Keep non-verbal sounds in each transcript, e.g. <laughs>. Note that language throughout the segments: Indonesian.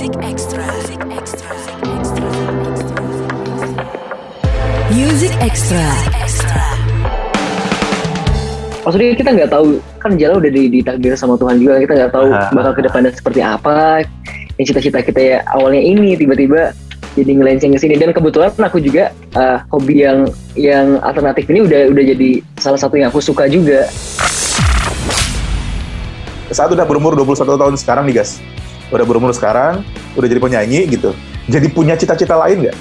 Music Extra. Music Extra. Music Extra. Maksudnya kita nggak tahu kan jalan udah di, ditakdir sama Tuhan juga kita nggak tahu Ah. bakal ke depannya seperti apa. Yang cita-cita kita ya awalnya ini tiba-tiba jadi ngelenceng ke sini dan kebetulan aku juga uh, hobi yang yang alternatif ini udah udah jadi salah satu yang aku suka juga. Saat udah berumur 21 tahun sekarang nih guys. Udah berumur sekarang, udah jadi penyanyi gitu. Jadi punya cita-cita lain nggak?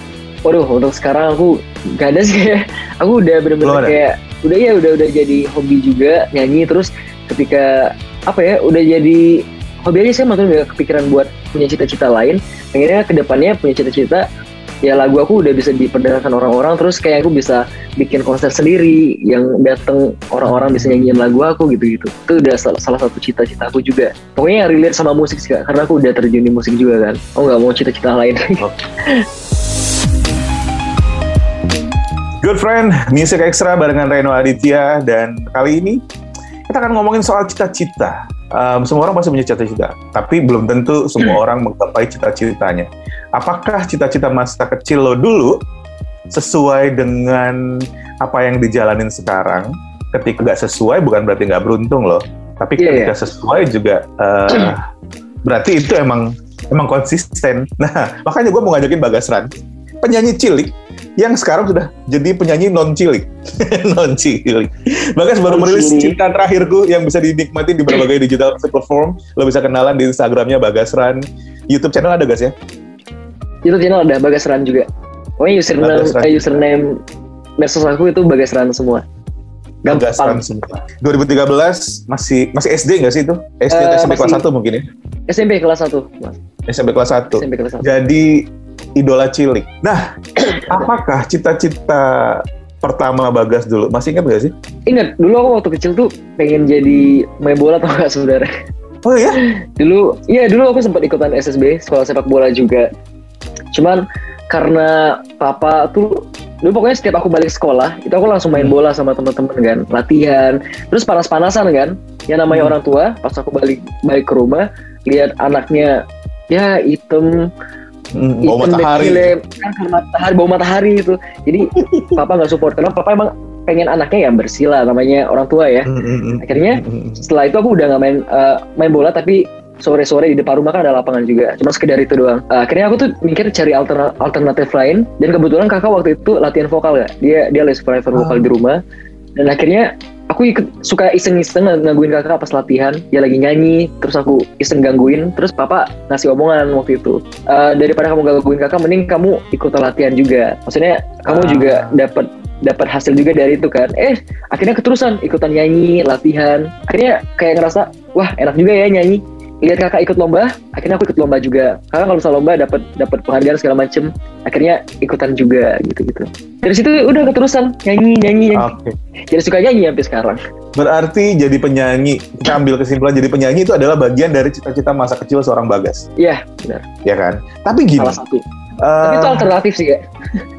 Waduh, untuk sekarang aku gak ada sih kayak <laughs> aku udah bener-bener kayak udah ya udah udah jadi hobi juga nyanyi terus ketika apa ya udah jadi hobi aja saya maksudnya kepikiran buat punya cita-cita lain. Akhirnya ke depannya punya cita-cita ya lagu aku udah bisa diperdengarkan orang-orang terus kayak aku bisa bikin konser sendiri yang dateng orang-orang bisa nyanyiin lagu aku gitu-gitu. Itu udah salah, salah satu cita-cita aku juga. Pokoknya yang relate sama musik sih Kak, karena aku udah terjun di musik juga kan. Aku nggak mau cita-cita lain. <laughs> Good friend, Music Extra barengan Reno Aditya dan kali ini kita akan ngomongin soal cita-cita. Um, semua orang pasti punya cita-cita, tapi belum tentu semua <clears throat> orang menggapai cita-citanya. Apakah cita-cita masa kecil lo dulu sesuai dengan apa yang dijalanin sekarang? Ketika nggak sesuai bukan berarti nggak beruntung loh, tapi Iya, ketika sesuai juga uh, <clears throat> berarti itu emang emang konsisten. <laughs> Nah makanya gue mau ngajakin Bagas Ran, penyanyi cilik yang sekarang sudah jadi penyanyi non cilik, <laughs> non cilik. Bagas baru merilis cinta terakhirku yang bisa dinikmati di berbagai digital platform. Lo bisa kenalan di Instagramnya Bagas Ran. YouTube channel ada gas ya? YouTube channel ada Bagas Ran juga. Pokoknya username, eh, username medsos aku itu Bagas Ran semua. Bagas Ran Gampang. semua. 2013 masih masih SD nggak sih itu? SD atau Eh, SMP kelas. 1 mungkin ya? SMP kelas 1. Mas. SMP kelas 1. SMP kelas 1. Jadi idola cilik. Nah, <clears throat> apakah cita-cita pertama Bagas dulu? Masih ingat nggak sih? Ingat, dulu aku waktu kecil tuh pengen jadi main bola atau enggak sebenarnya. Oh iya? <laughs> Dulu, iya dulu aku sempat ikutan SSB, sekolah sepak bola juga. Cuman karena papa tuh dulu pokoknya setiap aku balik sekolah itu aku langsung main Hmm. bola sama teman-teman kan latihan terus panas-panasan kan yang namanya Hmm. orang tua pas aku balik balik ke rumah lihat anaknya ya hitam Hmm, bau Hitam matahari. kan karena matahari bau matahari itu jadi <laughs> papa nggak support karena papa emang pengen anaknya yang bersih lah namanya orang tua ya Hmm, hmm, akhirnya setelah itu aku udah nggak main eh, main bola tapi sore-sore di depan rumah kan ada lapangan juga. Cuma sekedar itu doang. Eh, akhirnya aku tuh mikir cari alterna- alternatif lain. Dan kebetulan kakak waktu itu latihan vokal ya. Dia dia les private vokal Ah. di rumah. Dan akhirnya aku ikut suka iseng-iseng ngangguin kakak pas latihan. Dia lagi nyanyi terus aku iseng gangguin. Terus papa ngasih omongan waktu itu. "Eh, daripada kamu gangguin kakak mending kamu ikut latihan juga. Maksudnya kamu Ah. juga dapat dapat hasil juga dari itu kan. Eh akhirnya keterusan ikutan nyanyi latihan. Akhirnya kayak ngerasa wah enak juga ya nyanyi lihat kakak ikut lomba. Akhirnya aku ikut lomba juga. Kakak kalau misalnya lomba dapat dapat penghargaan segala macem. Akhirnya ikutan juga gitu gitu dari situ udah keterusan nyanyi nyanyi, nyanyi. Oke. jadi suka nyanyi sampai sekarang. Berarti jadi penyanyi, kita ambil kesimpulan jadi penyanyi itu adalah bagian dari cita-cita masa kecil seorang Bagas, iya benar. Ya kan? Tapi gini, salah satu eh, tapi itu alternatif sih ya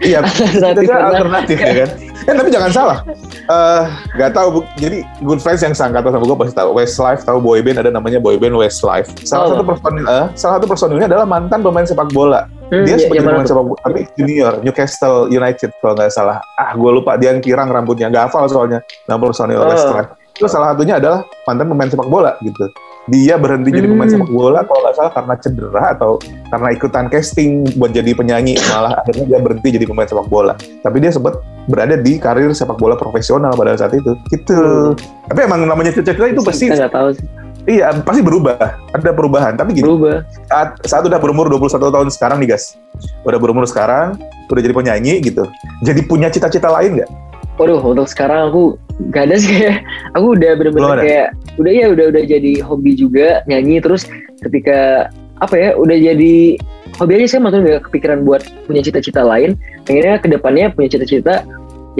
iya, <laughs> alternatif itu karena alternatif ya kan? Eh tapi jangan salah, eh nggak tahu Bu. jadi good friends yang sangkatan sama gue pasti tahu Westlife tahu boyband ada namanya boyband Westlife. Salah Oh. satu personil, eh, salah satu personilnya adalah mantan pemain sepak bola. Hmm, Dia ya- sebagai mana pemain sepak bola, tapi junior Newcastle United kalau nggak salah. Ah, gue lupa dia yang kirang rambutnya, nggak hafal soalnya nama personil Oh. Westlife. Itu salah satunya adalah mantan pemain sepak bola gitu. Dia berhenti jadi pemain Hmm. sepak bola kalau nggak salah karena cedera atau karena ikutan casting buat jadi penyanyi malah akhirnya dia berhenti jadi pemain sepak bola. Tapi dia sempat berada di karir sepak bola profesional pada saat itu. Gitu. Hmm. Tapi emang namanya cita-cita itu pasti kita nggak tahu sih iya pasti berubah. Ada perubahan. Tapi gini, berubah saat, saat udah berumur 21 tahun sekarang nih guys udah berumur sekarang udah jadi penyanyi gitu jadi punya cita-cita lain nggak Waduh, untuk sekarang aku gak ada sih. Kayak <laughs> aku udah bener-bener kayak udah ya udah udah jadi hobi juga nyanyi. Terus ketika apa ya udah jadi hobi aja saya maksudnya gak kepikiran buat punya cita-cita lain. Akhirnya ke depannya punya cita-cita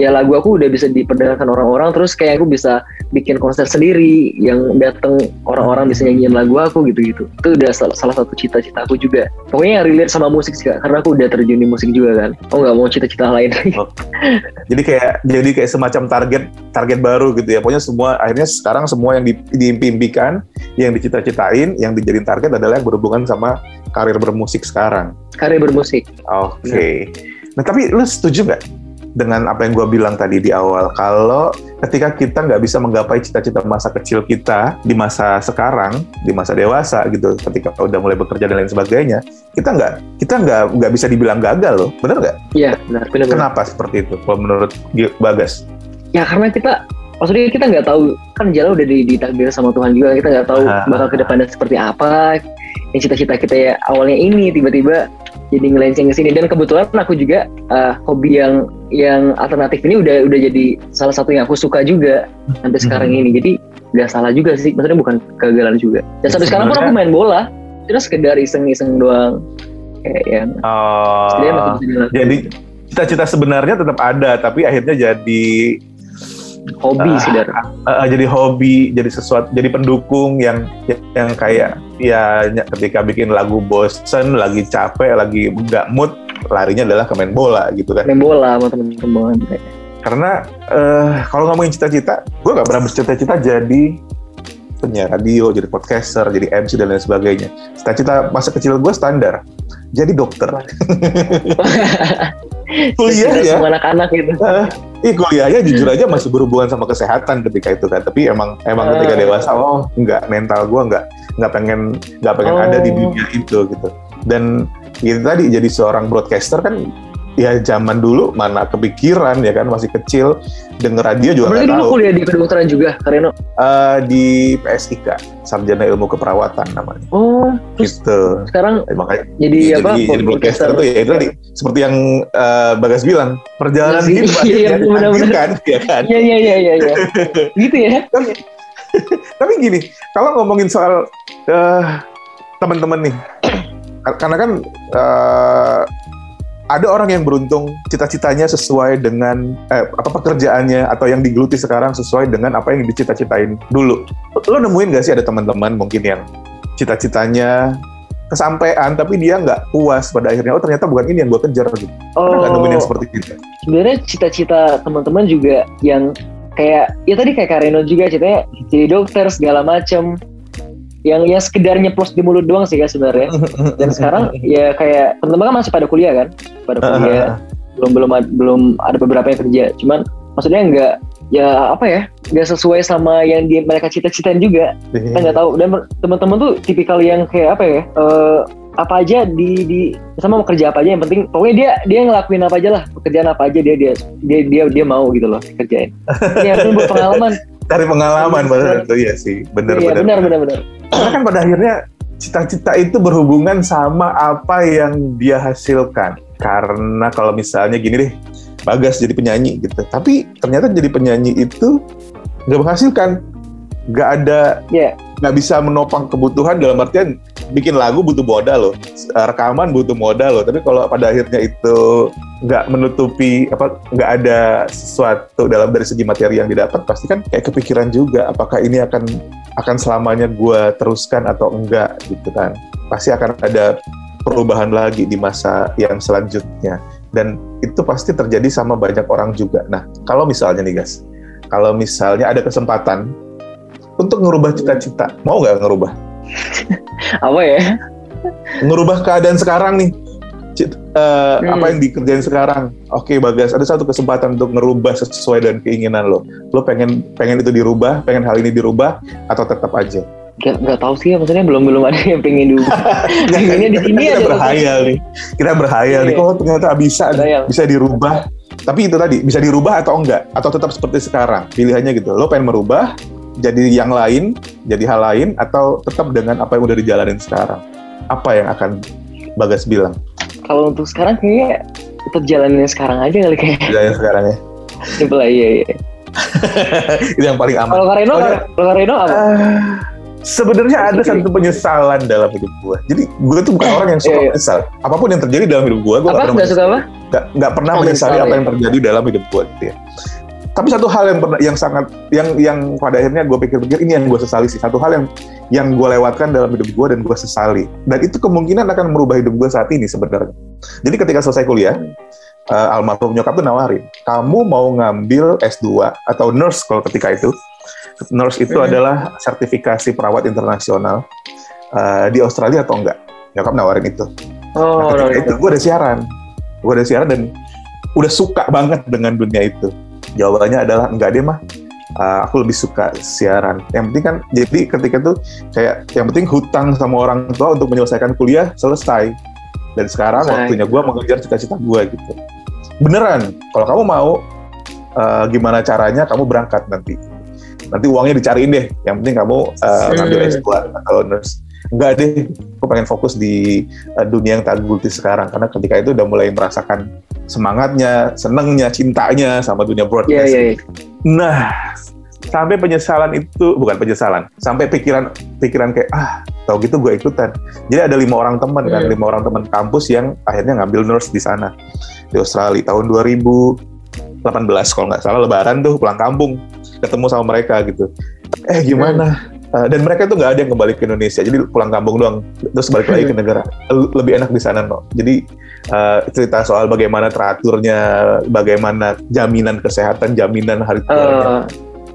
ya lagu aku udah bisa diperdengarkan orang-orang. Terus kayak aku bisa bikin konser sendiri yang datang orang-orang bisa nyanyiin lagu aku gitu-gitu itu udah salah, salah satu cita-cita aku juga pokoknya yang relate sama musik sih Kak. karena aku udah terjun di musik juga kan aku nggak mau cita-cita lain <laughs> Jadi kayak jadi kayak semacam target target baru gitu ya. Pokoknya semua akhirnya sekarang semua yang di, diimpikan, yang dicita-citain, yang dijadiin target adalah yang berhubungan sama karir bermusik sekarang. karir bermusik Oke. Nah tapi lu setuju nggak dengan apa yang gue bilang tadi di awal? Kalau ketika kita nggak bisa menggapai cita-cita masa kecil kita di masa sekarang, di masa dewasa gitu, ketika udah mulai bekerja dan lain sebagainya, kita nggak kita nggak nggak bisa dibilang gagal loh, bener nggak? iya benar benar benar. Kenapa seperti itu? Kalau menurut Bagas? ya karena kita maksudnya kita nggak tahu kan jalan udah di- ditakdir sama Tuhan juga kita nggak tahu Ah. bakal ke depannya seperti apa yang cita-cita kita ya awalnya ini tiba-tiba jadi ngelenceng ke sini. Dan kebetulan aku juga eh, hobi yang yang alternatif ini udah udah jadi salah satu yang aku suka juga sampai sekarang Hmm. ini. Jadi nggak salah juga sih maksudnya bukan kegagalan juga. Dan sampai sekarang pun aku main bola terus sekedar iseng-iseng doang. Kayak yang dilakukan. jadi cita-cita sebenarnya tetap ada, tapi akhirnya jadi hobi Ah. sih Dar. uh, jadi hobi, jadi sesuatu, jadi pendukung yang yang kayak ya ketika bikin lagu bosen, lagi capek, lagi nggak mood, larinya adalah ke main bola gitu kan. main bola sama temen-temen kayak Karena eh, kalau ngomongin cita-cita, gue nggak pernah bercita-cita jadi penyiar radio, jadi podcaster, jadi MC dan lain sebagainya. Cita-cita masa kecil gue standar, jadi dokter. <laughs> Kuliah ya, anak-anak gitu Eh, Ih kuliahnya jujur aja masih berhubungan sama kesehatan ketika itu kan. Tapi emang emang Ah. ketika dewasa, oh nggak mental gue nggak nggak pengen nggak pengen Oh. ada di dunia itu gitu. Dan itu tadi jadi seorang broadcaster kan ya zaman dulu mana kepikiran ya kan masih kecil denger radio juga Berarti dulu tahu. kuliah di kedokteran juga, Kareno? Eh, di PSIK Sarjana Ilmu Keperawatan namanya. Oh, terus Gitu. sekarang Eh, makanya jadi jadi, apa? jadi broadcaster tuh ya itu tadi seperti yang eh, Bagas bilang perjalanan Iya sih, hidup iya, akhirnya benar-benar. ditakdirkan, ya kan. Iya, iya, iya, iya, iya. <laughs> gitu ya? tapi, <laughs> tapi gini, kalau ngomongin soal eh, teman-teman nih, <clears throat> karena kan eh, ada orang yang beruntung cita-citanya sesuai dengan eh, apa pekerjaannya atau yang digeluti sekarang sesuai dengan apa yang dicita-citain dulu. Lo nemuin gak sih ada teman-teman mungkin yang cita-citanya kesampaian tapi dia nggak puas pada akhirnya oh ternyata bukan ini yang gue kejar gitu. Pernah nggak nemuin yang Oh, seperti itu? sebenarnya cita-cita teman-teman juga yang kayak ya tadi kayak Kareno juga ceritanya jadi dokter segala macem yang yang sekedar nyeplos di mulut doang sih kan sebenarnya. <laughs> Dan sekarang ya kayak teman-teman kan masih pada kuliah kan? Pada kuliah. belum belum ad- belum ada beberapa yang kerja. Cuman maksudnya nggak ya apa ya nggak sesuai sama yang dia mereka cita-citain juga. Kita nggak tahu. Dan teman-teman tuh tipikal yang kayak apa ya eh, apa aja di di sama mau kerja apa aja yang penting pokoknya dia dia ngelakuin apa aja lah. Pekerjaan apa aja dia dia dia dia, dia mau gitu loh kerjain. Ya itu buat pengalaman Cari pengalaman bener itu ya sih, bener iya benar benar benar Karena kan pada akhirnya cita-cita itu berhubungan sama apa yang dia hasilkan. Karena kalau misalnya gini deh, Bagas jadi penyanyi gitu. Tapi ternyata jadi penyanyi itu nggak menghasilkan. Nggak ada, Iya. Nggak bisa menopang kebutuhan dalam artian bikin lagu butuh modal loh. Rekaman butuh modal loh. Tapi kalau pada akhirnya itu nggak menutupi apa nggak ada sesuatu dalam dari segi materi yang didapat pasti kan kayak kepikiran juga apakah ini akan akan selamanya gue teruskan atau enggak gitu kan pasti akan ada perubahan lagi di masa yang selanjutnya dan itu pasti terjadi sama banyak orang juga nah kalau misalnya nih guys kalau misalnya ada kesempatan untuk ngerubah cita-cita. Mau nggak ngerubah? <laughs> Apa ya? Ngerubah keadaan sekarang nih. Cit- eh, Hmm. apa yang dikerjain sekarang? Oke bagas ada satu kesempatan untuk ngerubah sesuai dengan keinginan lo. Lo pengen pengen itu dirubah pengen hal ini dirubah atau tetap aja? Nggak nggak tahu sih ya maksudnya belum belum ada yang pengen dulu <laughs> pengennya di sini kita aja berhayal nih. Kita berhayal nih. Iya. kok ternyata bisa Berhayal. bisa dirubah. Tapi itu tadi bisa dirubah atau enggak? Atau tetap seperti sekarang? Pilihannya gitu. Lo pengen merubah jadi yang lain jadi hal lain atau tetap dengan apa yang udah dijalanin sekarang apa yang akan bagas bilang kalau untuk sekarang kayaknya tetap jalanin sekarang aja kali kayak jalanin sekarang ya simple lah iya iya <laughs> itu yang paling aman kalau Kareno iya. kalau Kareno apa Ah, sebenarnya ada satu penyesalan dalam hidup gue. Jadi gue tuh bukan orang yang suka Iya, iya. menyesal. Apa pun yang terjadi dalam hidup gue, gue nggak pernah nggak suka apa Nggak, nggak pernah menyesali menyesal, apa ya. yang terjadi dalam hidup gue. Gitu ya. Tapi satu hal yang pernah yang sangat yang yang pada akhirnya gue pikir-pikir ini yang gue sesali sih. Satu hal yang yang gue lewatkan dalam hidup gue dan gue sesali. Dan itu kemungkinan akan merubah hidup gue saat ini sebenarnya. Jadi ketika selesai kuliah uh, almarhum nyokap tuh nawarin kamu mau ngambil S2 atau nurse kalau ketika itu. Nurse itu Hmm. adalah sertifikasi perawat internasional uh, di Australia atau enggak. Nyokap nawarin itu. Oh, Nah, ketika no, itu gue udah siaran, gue udah siaran dan udah suka banget dengan dunia itu. Jawabannya adalah enggak deh mah. Uh, aku lebih suka siaran. Yang penting kan, jadi ketika itu kayak yang penting hutang sama orang tua untuk menyelesaikan kuliah selesai. Dan sekarang Selesai. waktunya gue mengejar cita-cita gue gitu. Beneran, kalau kamu mau, uh, gimana caranya kamu berangkat nanti. Nanti uangnya dicariin deh. Yang penting kamu uh, ngambil Hmm. S2 atau nurse. Enggak deh, pengen fokus di uh, dunia yang tak geluti sekarang karena ketika itu udah mulai merasakan semangatnya, senengnya, cintanya sama dunia Iya, broadcast. iya, iya. Nah, sampai penyesalan itu bukan penyesalan, sampai pikiran pikiran kayak ah, tau gitu gue ikutan. Jadi ada lima orang teman kan, Hmm. lima orang teman kampus yang akhirnya ngambil nurse di sana di Australia tahun 2018 kalau nggak salah Lebaran tuh pulang kampung ketemu sama mereka gitu. Eh gimana? Uh, dan mereka tuh nggak ada yang kembali ke Indonesia, jadi pulang kampung doang, terus balik lagi ke negara. Lebih enak di sana, no. Jadi uh, cerita soal bagaimana teraturnya, bagaimana jaminan kesehatan, jaminan hari tuanya.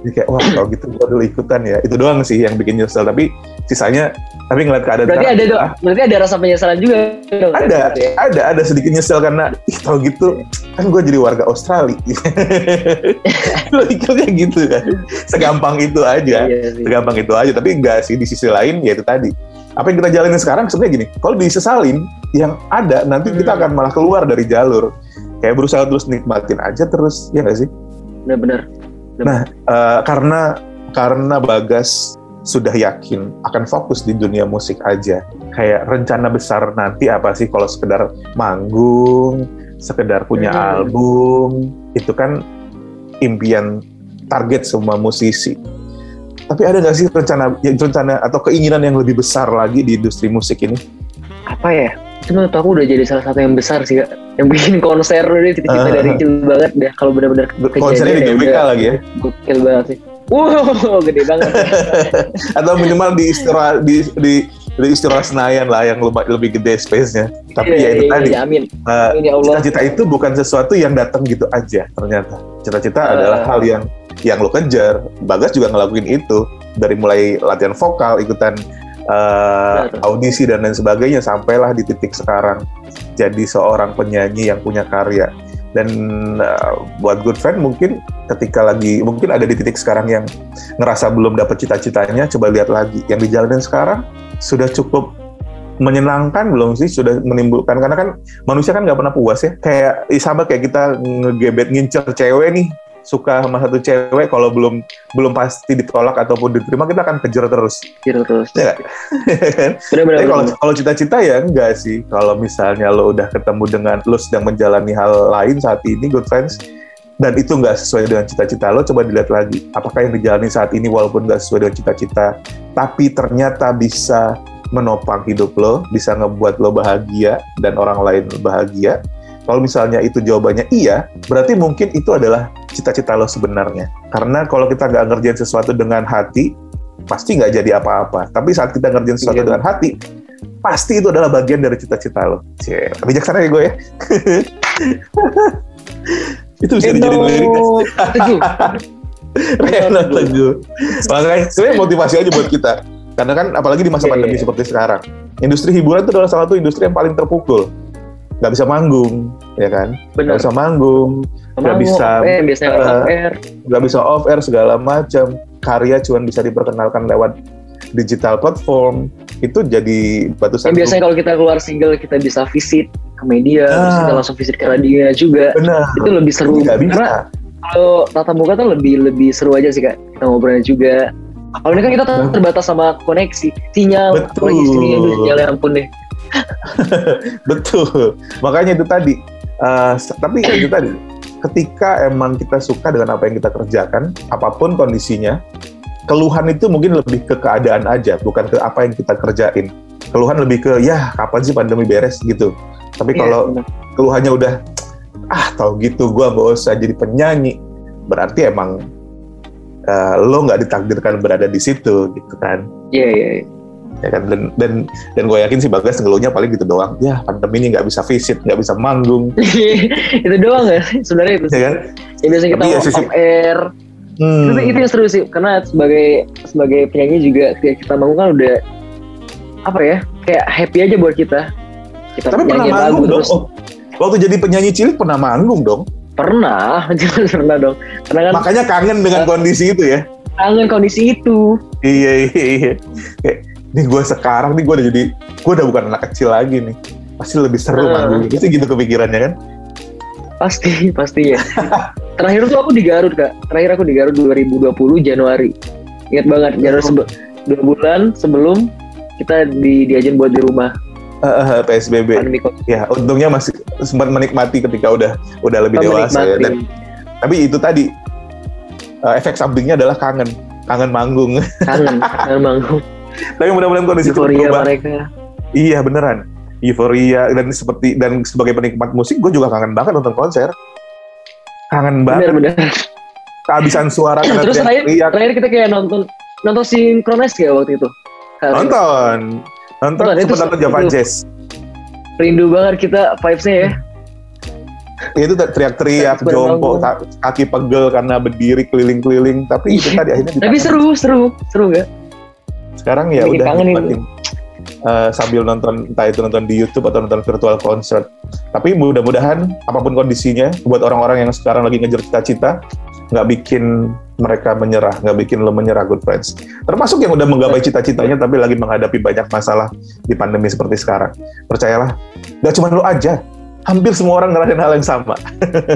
Jadi kayak wah kalau gitu gue dulu ikutan ya. Itu doang sih yang bikin nyesel. Tapi sisanya, tapi ngeliat keadaan berarti ada dong, ah, berarti ada rasa penyesalan juga dong. ada, ya? ada, ada sedikit nyesel karena ih kalau gitu kan gue jadi warga Australia. <laughs> Pikirnya gitu kan, segampang itu aja Iya sih. segampang itu aja tapi enggak sih di sisi lain ya itu tadi apa yang kita jalanin sekarang sebenarnya gini kalau disesalin yang ada nanti kita Hmm. akan malah keluar dari jalur kayak berusaha terus nikmatin aja terus ya nggak sih Benar-benar. Nah eh, karena karena bagas sudah yakin akan fokus di dunia musik aja kayak rencana besar nanti apa sih kalau sekedar manggung sekedar punya Hmm. album itu kan impian target semua musisi tapi ada nggak sih rencana rencana atau keinginan yang lebih besar lagi di industri musik ini Apa ya? Itu menurut aku udah jadi salah satu yang besar sih kak. Yang bikin <laughs> konser udah cita-cita Ah. dari kecil banget deh. Kalau benar-benar konsernya di kejadian ya GBK udah lagi ya Gokil banget sih. Wow, <laughs> gede banget. <laughs> atau minimal di istirahat di, di di istirahat Senayan lah yang lebih, lebih gede space-nya tapi ya Iya, itu iya, tadi iya, amin. Uh, Amin ya Allah. cita-cita itu bukan sesuatu yang datang gitu aja ternyata cita-cita Uh. adalah hal yang yang lo kejar Bagas juga ngelakuin itu dari mulai latihan vokal ikutan uh, audisi dan lain sebagainya sampailah di titik sekarang. Jadi seorang penyanyi yang punya karya. Dan uh, buat good friend mungkin ketika lagi mungkin ada di titik sekarang yang ngerasa belum dapat cita-citanya coba lihat lagi. Yang dijalanin sekarang sudah cukup menyenangkan belum sih? Sudah menimbulkan karena kan manusia kan nggak pernah puas ya. Kayak sama kayak kita ngegebet ngincer cewek nih suka sama satu cewek kalau belum belum pasti ditolak ataupun diterima kita akan kejar terus Gitu terus. ya? <laughs> Benar-benar. Tapi kalau kalau cita-cita ya enggak sih. Kalau misalnya lo udah ketemu dengan lo sedang menjalani hal lain saat ini, good friends, dan itu nggak sesuai dengan cita-cita lo, coba dilihat lagi. Apakah yang dijalani saat ini walaupun nggak sesuai dengan cita-cita, tapi ternyata bisa menopang hidup lo, bisa ngebuat lo bahagia dan orang lain bahagia. Kalau misalnya itu jawabannya iya, berarti mungkin itu adalah cita-cita lo sebenarnya. Karena kalau kita nggak ngerjain sesuatu dengan hati, pasti nggak jadi apa-apa. Tapi saat kita ngerjain sesuatu Iya. dengan hati, pasti itu adalah bagian dari cita-cita lo. Cie, bijaksana ya gue ya. <laughs> itu bisa dijadiin lirik. Rena Teguh. Makanya sebenarnya motivasi aja buat kita. Karena kan apalagi di masa Iya, pandemi iya. seperti sekarang. Industri hiburan itu adalah salah satu industri yang paling terpukul. Nggak bisa manggung, ya kan? Nggak bisa manggung, nggak bisa, eh, biasanya eh, nggak bisa off air segala macam. Karya cuma bisa diperkenalkan lewat digital platform. Itu jadi batu sandungan. biasanya kalau kita keluar single kita bisa visit ke media, terus Ah. kita langsung visit ke radio juga. Benar. Itu lebih seru. Nggak bisa. Karena kalau tatap muka tuh lebih lebih seru aja sih kak. Kita ngobrolnya juga. Kalau ini kan kita Betul. terbatas sama koneksi, sinyal. Betul. Apalagi sini aduh sinyal ya ampun deh. <laughs> Betul. Makanya itu tadi. S- tapi ya itu tadi. Ketika emang kita suka dengan apa yang kita kerjakan, apa pun kondisinya, keluhan itu mungkin lebih ke keadaan aja, bukan ke apa yang kita kerjain. Keluhan lebih ke ya kapan sih pandemi beres gitu. Tapi Iya, kalau benar. keluhannya udah ah tau gitu gua nggak usah jadi penyanyi berarti emang uh, lo nggak ditakdirkan berada di situ gitu kan Iya iya. iya. Ya kan dan dan dan gue yakin sih bagas ngeluhnya paling gitu doang ya pandemi ini nggak bisa visit nggak bisa manggung <laughs> itu doang ya sebenarnya itu. ya kan Ya biasanya kita ya sisi- air. Hmm. Itu, itu yang seru sih karena sebagai sebagai penyanyi juga ketika kita manggung kan udah apa ya kayak happy aja buat kita. Kita tapi pernah manggung dong terus oh, waktu jadi penyanyi cilik pernah manggung dong pernah, <laughs> pernah dong. Karena kan makanya kangen dengan kondisi itu ya kangen kondisi itu. iya iya iya nih gue sekarang nih gue udah jadi gue udah bukan anak kecil lagi nih pasti lebih seru Hmm. manggung itu gitu kepikirannya kan Pasti, pasti ya. <laughs> Terakhir tuh aku di Garut kak. Terakhir aku di Garut 2020 Januari. Ingat banget Januari sebe- dua bulan sebelum kita di diajen buat di rumah eh, PSBB pandemi ya untungnya masih sempat menikmati ketika udah udah lebih Kita dewasa ya menikmati. dan tapi itu tadi eh, efek sampingnya adalah kangen kangen manggung kangen, <laughs> kangen manggung. Tapi mudah-mudahan kondisi itu berubah mereka. iya beneran euforia dan seperti dan sebagai penikmat musik gue juga kangen banget nonton konser kangen banget Benar-benar. kehabisan suara <laughs> karena Terus terakhir, teriak terakhir kita kayak nonton nonton sinkronis ya waktu itu. Nonton nonton Nonton, itu sempat nonton Java itu. Jazz Rindu banget kita vibes-nya ya. itu teriak-teriak ta- kaki pegel karena berdiri keliling-keliling tapi itu Iya. tadi akhirnya Tapi seru, seru, seru gak? Sekarang ya Bikin udah nikmatin eh, sambil nonton entah itu nonton di YouTube atau nonton virtual concert tapi mudah-mudahan apa pun kondisinya buat orang-orang yang sekarang lagi ngejar cita-cita nggak bikin mereka menyerah nggak bikin lo menyerah good friends termasuk yang udah menggapai cita-citanya tapi lagi menghadapi banyak masalah di pandemi seperti sekarang percayalah nggak cuma lo aja hampir semua orang ngerasain hal yang sama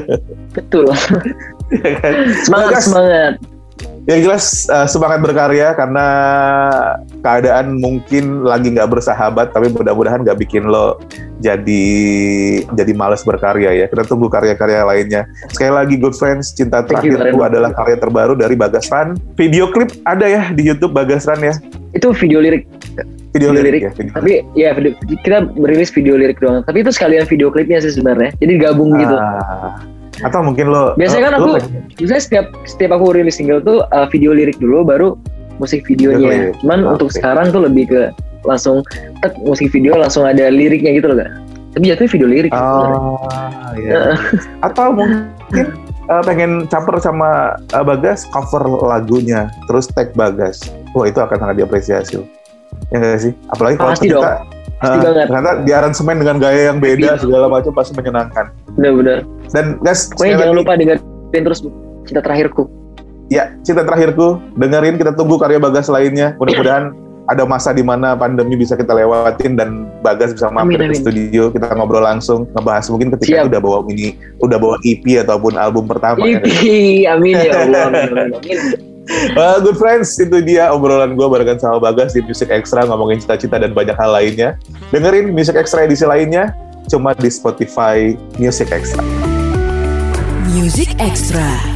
<laughs> Betul. ya kan? Semangat, semangat. Yang jelas eh, semangat berkarya karena keadaan mungkin lagi nggak bersahabat, tapi mudah-mudahan nggak bikin lo jadi jadi males berkarya ya. Kita tunggu karya-karya lainnya. Sekali lagi good friends, cinta terakhirku Reno. adalah karya terbaru dari Bagas Ran. Video klip ada ya di YouTube Bagas Ran ya. Itu video lirik. Video, Video lirik, lirik. ya. Video Tapi ya video, kita merilis video lirik doang. Tapi itu sekalian video klipnya sih sebenarnya. Jadi gabung gitu. Ah, atau mungkin lo Biasanya kan lo- aku, lo- biasanya setiap setiap aku rilis single tuh uh, video lirik dulu, baru musik Video videonya. klip. Cuman Oke. untuk sekarang tuh lebih ke langsung tek musik video langsung ada liriknya gitu loh kak. Tapi jatuhnya video lirik. sebenarnya. Ah, iya. <laughs> Atau mungkin eh, pengen caper sama eh, Bagas cover lagunya, terus tag Bagas. Wah itu akan sangat diapresiasi. loh. Ya nggak sih? Apalagi kalau Pasti ternyata, Pasti eh, banget. ternyata di aransemen dengan gaya yang beda segala macam pasti menyenangkan. Bener-bener. Dan guys, Pokoknya jangan lagi, lupa dengerin terus cinta terakhirku. ya cinta terakhirku, dengerin kita tunggu karya Bagas lainnya. Mudah-mudahan ada masa di mana pandemi bisa kita lewatin dan Bagas bisa mampir Amin, ke amin. studio kita ngobrol langsung ngebahas mungkin ketika Siap. udah bawa ini udah bawa EP ataupun album pertama ya. Ih, amin ya Allah. Amin, amin, amin. <laughs> Uh, good friends, itu dia obrolan gue barengan sama Bagas di Music Extra ngomongin cita-cita dan banyak hal lainnya. Dengerin Music Extra edisi lainnya cuma di Spotify Music Extra. Music Extra.